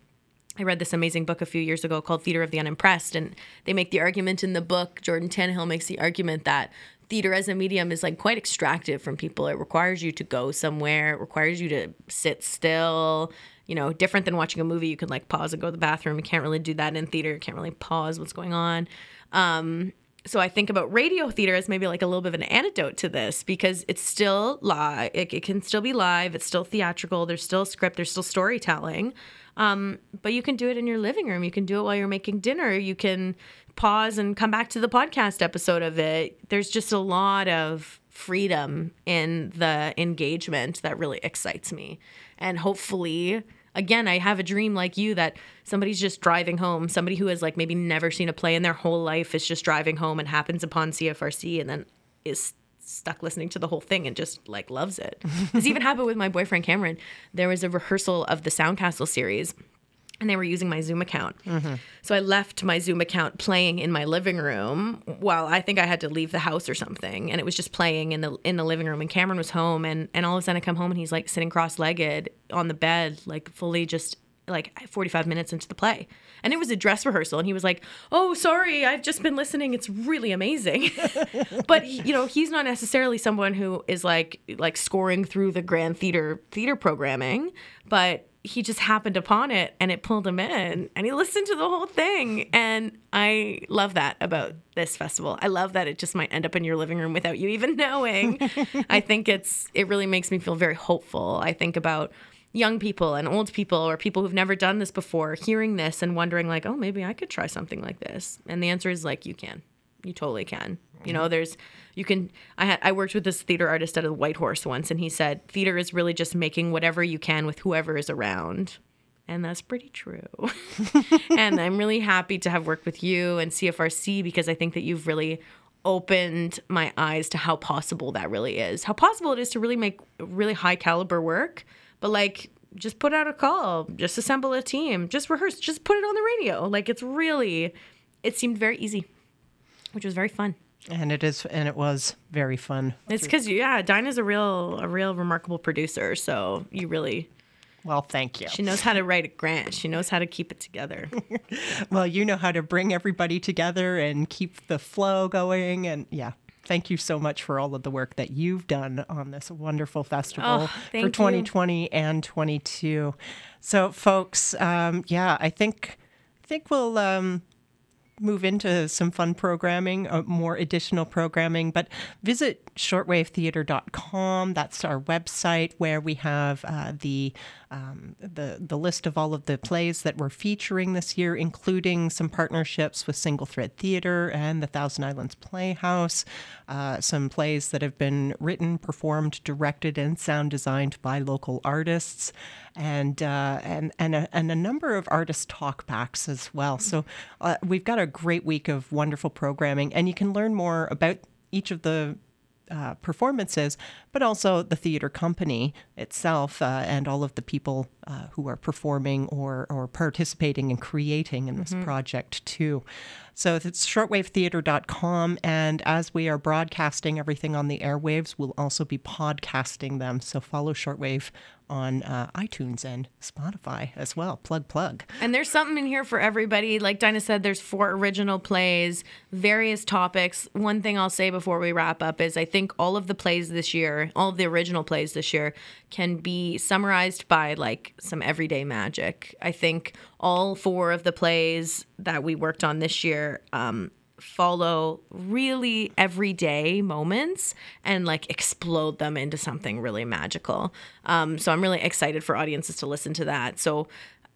I read this amazing book a few years ago called Theater of the Unimpressed, and they make the argument in the book. Jordan Tannahill makes the argument that theater as a medium is like quite extractive from people. It requires you to go somewhere. It requires you to sit still. You know, different than watching a movie. You can like pause and go to the bathroom. You can't really do that in theater. You can't really pause what's going on. Um, so I think about radio theater as maybe like a little bit of an antidote to this because it's still live. It, it can still be live. It's still theatrical. There's still script. There's still storytelling. Um, but you can do it in your living room. You can do it while you're making dinner. You can pause and come back to the podcast episode of it. There's just a lot of freedom in the engagement that really excites me. And hopefully, again, I have a dream like you that somebody's just driving home, somebody who has like maybe never seen a play in their whole life is just driving home and happens upon CFRC and then is stuck listening to the whole thing and just like loves it. this even happened with my boyfriend Cameron. There was a rehearsal of the Soundcastle series and they were using my Zoom account. Mm-hmm. So I left my Zoom account playing in my living room while I think I had to leave the house or something, and it was just playing in the in the living room. And Cameron was home, and and all of a sudden I come home and he's like sitting cross legged on the bed, like fully just like 45 minutes into the play. And it was a dress rehearsal and he was like, "Oh, sorry, I've just been listening. It's really amazing." but you know, he's not necessarily someone who is like like scoring through the grand theater theater programming, but he just happened upon it and it pulled him in and he listened to the whole thing. And i love that about this festival. I love that it just might end up in your living room without you even knowing. I think it's it really makes me feel very hopeful. I think about young people and old people or people who've never done this before hearing this and wondering like oh maybe i could try something like this. And the answer is like you can. You totally can. You know there's you can i had i worked with this theater artist at a Whitehorse once and he said theater is really just making whatever you can with whoever is around. And that's pretty true. And i'm really happy to have worked with you and cfrc because i think that you've really opened my eyes to how possible that really is. How possible it is to really make really high caliber work but like just put out a call just assemble a team just rehearse just put it on the radio. Like it's really it seemed very easy which was very fun and it is and it was very fun. It's because yeah dinah's a real a real remarkable producer so you really well thank you. She knows how to write a grant. She knows how to keep it together. Well you know how to bring everybody together and keep the flow going and yeah. Thank you so much for all of the work that you've done on this wonderful festival Oh, for thank 2020 and 22 so folks um, yeah i think i think we'll um, move into some fun programming, uh, more additional programming, but visit shortwavetheater.com. That's our website where we have uh, the um, the the list of all of the plays that we're featuring this year, including some partnerships with Single Thread Theater and the Thousand Islands Playhouse. Uh, some plays that have been written, performed, directed, and sound designed by local artists, and uh, and and a, and a number of artist talkbacks as well. So uh, we've got a great week of wonderful programming, and you can learn more about each of the uh, performances, but also the theater company itself uh, and all of the people uh, who are performing or, or participating and creating in this project too. So it's shortwavetheater.com. And as we are broadcasting everything on the airwaves, we'll also be podcasting them. So follow Shortwave on uh, iTunes and Spotify as well. Plug, plug. And there's something in here for everybody. Like Dinah said, there's four original plays, various topics. One thing I'll say before we wrap up is I think all of the plays this year, all of the original plays this year, can be summarized by like some everyday magic. I think all four of the plays that we worked on this year um, follow really everyday moments and like explode them into something really magical. Um, so I'm really excited for audiences to listen to that. So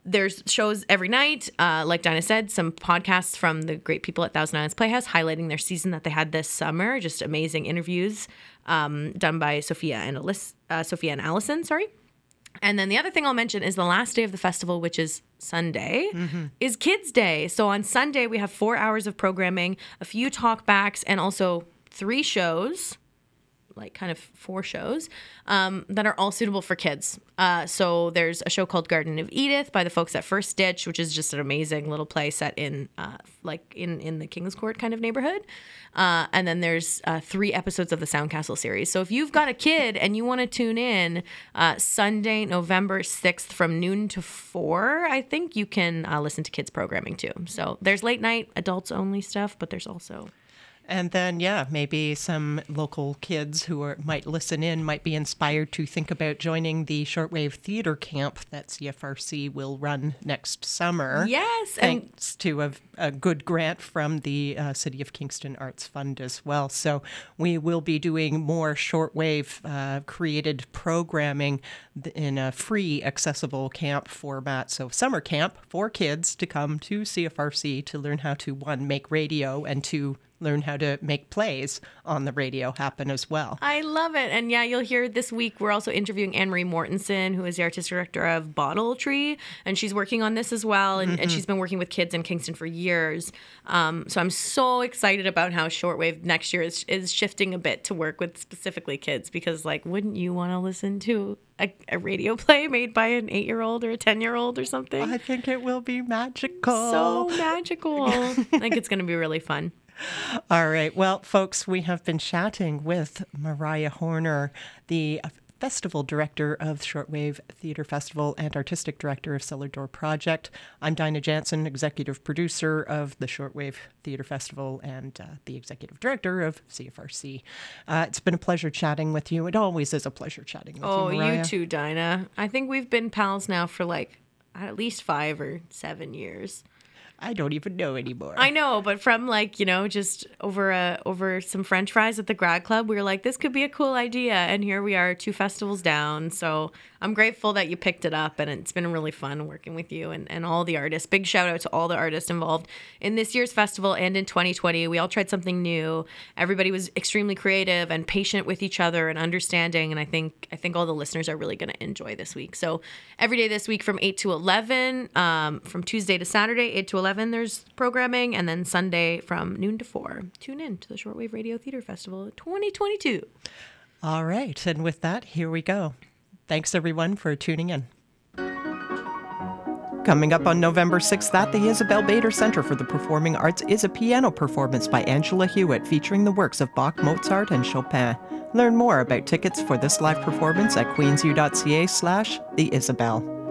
there's shows every night. Uh, like Dinah said, some podcasts from the great people at Thousand Islands Playhouse highlighting their season that they had this summer. Just amazing interviews um, done by Sophia and Alyss- uh, Sophia and Allison. Sorry. And then the other thing I'll mention is the last day of the festival, which is Sunday, mm-hmm. is Kids Day. So on Sunday, we have four hours of programming, a few talkbacks, and also three shows like kind of four shows um, that are all suitable for kids. Uh, so there's a show called Garden of Edith by the folks at First Stitch, which is just an amazing little play set in uh, like in in the King's Court kind of neighborhood. Uh, and then there's uh, three episodes of the Soundcastle series. So if you've got a kid and you want to tune in uh, Sunday, November sixth from noon to four, I think you can uh, listen to kids programming too. So there's late night adults only stuff, but there's also And then, yeah, maybe some local kids who are, might listen in might be inspired to think about joining the shortwave theater camp that CFRC will run next summer. yes, and Thanks to a, a good grant from the uh, City of Kingston Arts Fund as well. So we will be doing more shortwave uh, created programming in a free, accessible camp format. So summer camp for kids to come to CFRC to learn how to one make radio and to learn how to make plays on the radio happen as well. I love it. And yeah, you'll hear this week we're also interviewing Anne Marie Mortensen, who is the artistic director of Bottle Tree, and she's working on this as well. And, mm-hmm. and she's been working with kids in Kingston for years. Um, so I'm so excited about how shortwave next year is, is shifting a bit to work with specifically kids because, like, wouldn't you want to listen to a, a, radio play made by an eight year old or a 10 year old or something? I think it will be magical. So magical. I think it's going to be really fun. All right. Well, folks, we have been chatting with Mariah Horner, the Festival Director of Shortwave Theater Festival and Artistic Director of Cellar Door Project. I'm Dinah Jansen, Executive Producer of the Shortwave Theater Festival and uh, the Executive Director of CFRC. Uh, it's been a pleasure chatting with you. It always is a pleasure chatting with oh, you. Oh, you too, Dinah. I think we've been pals now for like at least five or seven years. I don't even know anymore. I know, but from like you know just over a over some French fries at the grad club, we were like, this could be a cool idea, and here we are, two festivals down. So I'm grateful that you picked it up and it's been really fun working with you and, and all the artists. Big shout out to all the artists involved in this year's festival and in 2020. We all tried something new. Everybody was extremely creative and patient with each other and understanding. And I think I think all the listeners are really going to enjoy this week. So every day this week from 8 to 11, um, from Tuesday to Saturday, 8 to 11, there's programming. And then Sunday from noon to 4. Tune in to the Shortwave Radio Theater Festival 2022. All right. And with that, here we go. Thanks everyone for tuning in. Coming up on November 6th at the Isabel Bader Center for the Performing Arts is a piano performance by Angela Hewitt featuring the works of Bach, Mozart, and Chopin. Learn more about tickets for this live performance at queensu.ca slash the Isabel.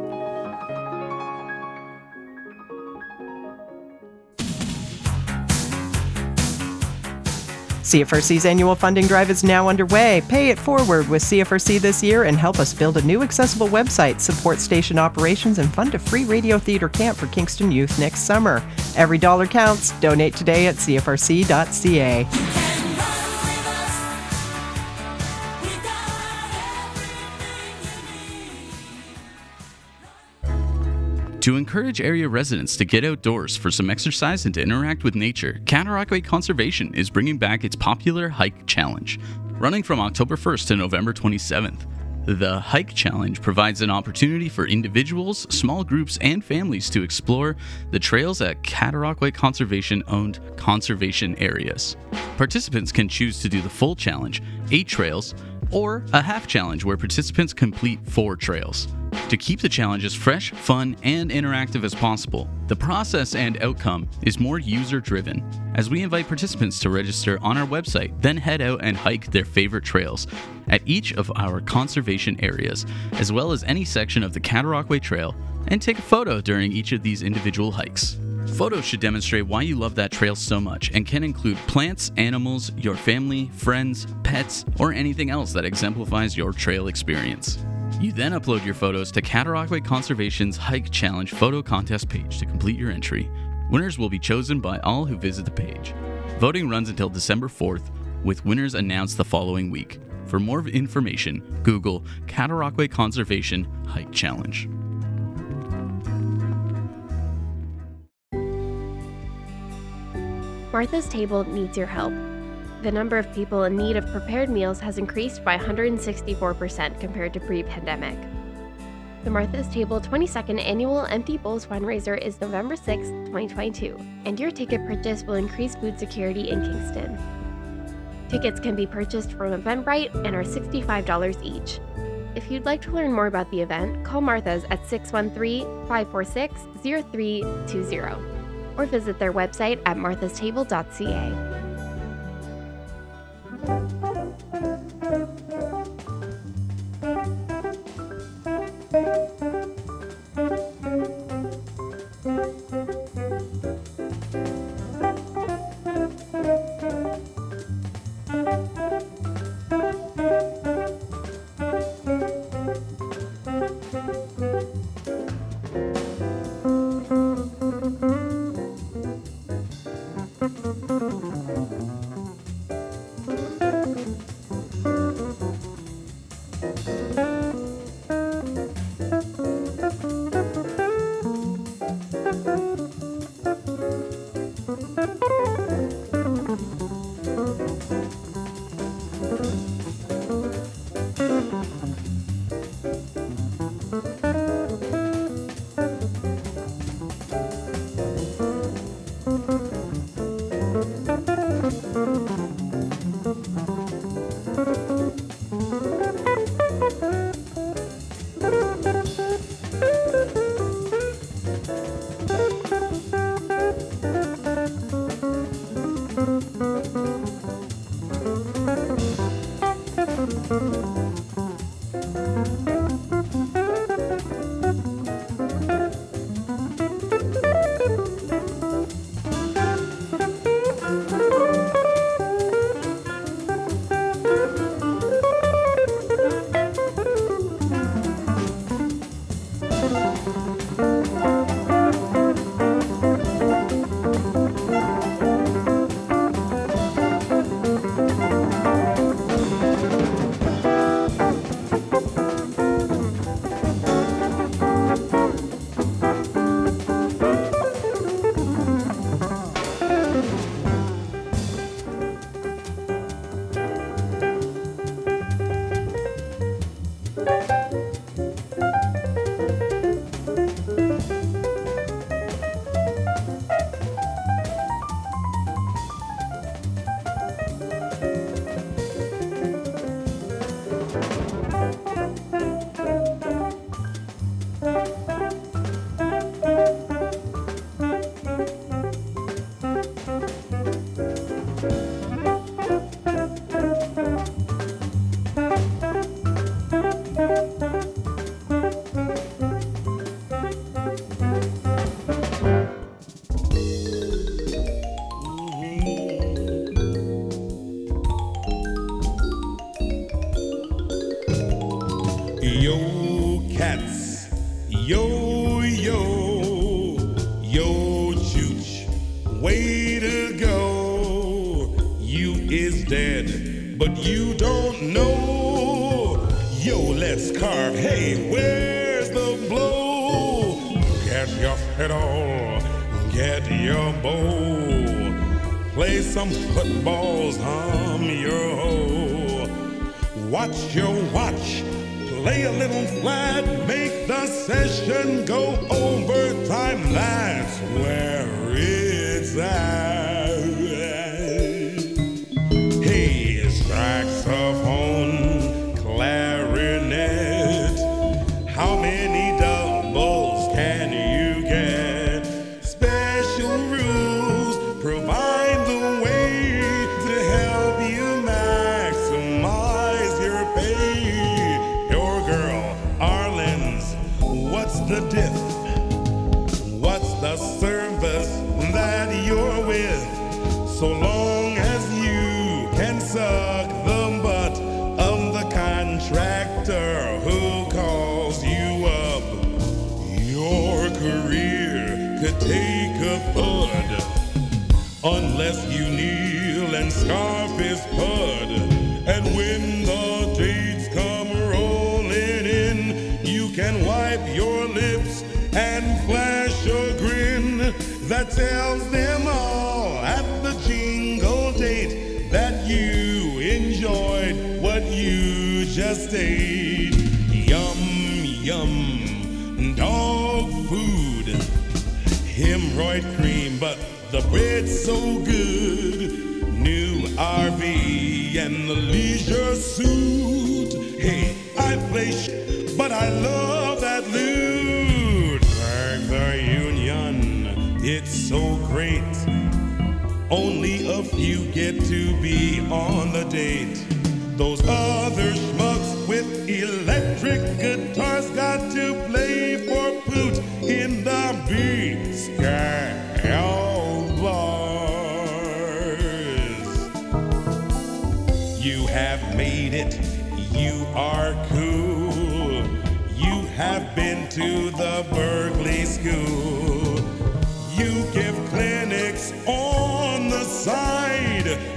CFRC's annual funding drive is now underway. Pay it forward with CFRC this year and help us build a new accessible website, support station operations, and fund a free radio theater camp for Kingston youth next summer. Every dollar counts. Donate today at CFRC.ca. To encourage area residents to get outdoors for some exercise and to interact with nature, Cataraqui Conservation is bringing back its popular Hike Challenge. Running from October 1st to November 27th, the Hike Challenge provides an opportunity for individuals, small groups, and families to explore the trails at Cataraqui Conservation owned conservation areas. Participants can choose to do the full challenge, eight trails, or a half challenge where participants complete four trails. To keep the challenges fresh, fun, and interactive as possible, the process and outcome is more user driven, as we invite participants to register on our website, then head out and hike their favorite trails at each of our conservation areas, as well as any section of the Cataraqui Trail, and take a photo during each of these individual hikes. Photos should demonstrate why you love that trail so much and can include plants, animals, your family, friends, pets, or anything else that exemplifies your trail experience. You then upload your photos to Cataraqui Conservation's Hike Challenge photo contest page to complete your entry. Winners will be chosen by all who visit the page. Voting runs until December 4th, with winners announced the following week. For more information, Google Cataraqui Conservation Hike Challenge. Martha's Table needs your help. The number of people in need of prepared meals has increased by 164% compared to pre pandemic. The Martha's Table 22nd Annual Empty Bowls fundraiser is November 6, 2022, and your ticket purchase will increase food security in Kingston. Tickets can be purchased from Eventbrite and are $65 each. If you'd like to learn more about the event, call Martha's at 613 546 0320 or visit their website at marthastable.ca. Thank you. Is dead, but you don't know. Yo, let's carve. Hey, where's the blow? Get your fiddle, get your bow. Play some footballs, hum your hoe. Watch your watch, play a little flat, make the session go overtime. That's where it's at. Unless you kneel bread's so good. New RV and the leisure suit. Hey, I play sh- but I love that loot. The union, it's so great. Only a few get to be on the date. Those other schmucks with electric guitars got to play for poot in the big sky been to the Berklee School. You give clinics on the side.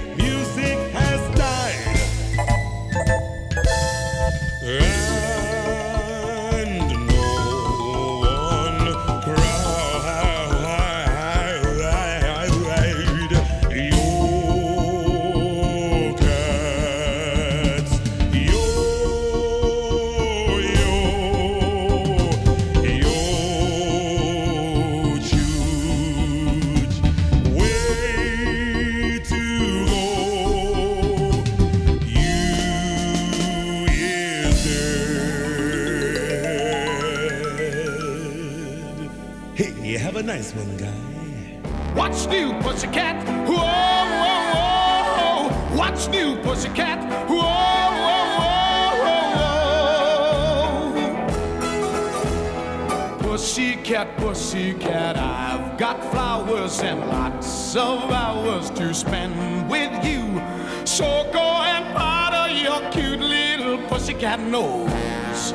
Pussycat, pussycat, I've got flowers and lots of hours to spend with you. So go and powder your cute little pussycat nose.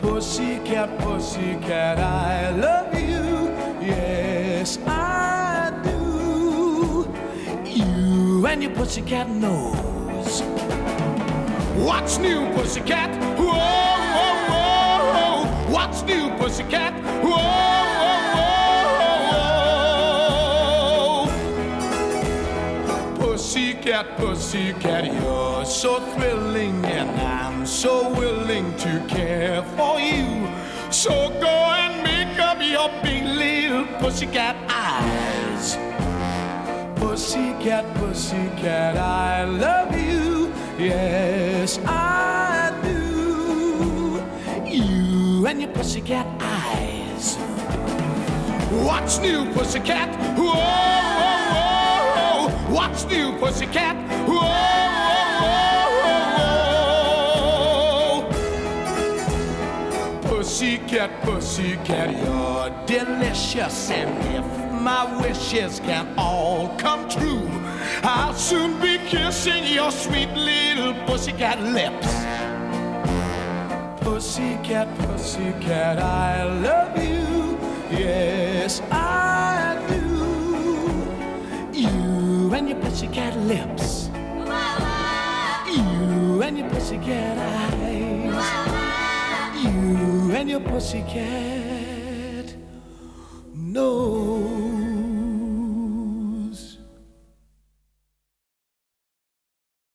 Pussycat, pussycat, I love you. Yes, I do. You and your pussycat nose. What's new, pussycat? Whoa, whoa, whoa. What's new, pussycat? Pussycat, pussycat, you're so thrilling, and I'm so willing to care for you. So go and make up your big little pussycat eyes. Pussycat, pussycat, I love you. Yes, I do. You and your pussycat eyes. What's new, pussycat? Whoa, whoa, whoa. What's new, pussycat? Whoa, whoa, whoa, whoa. Pussycat, pussycat, you're delicious. And if my wishes can all come true, I'll soon be kissing your sweet little pussycat lips. Pussycat, pussycat, I love you. Yes, I pussycat lips. You and your pussycat eyes. You and your pussycat nose.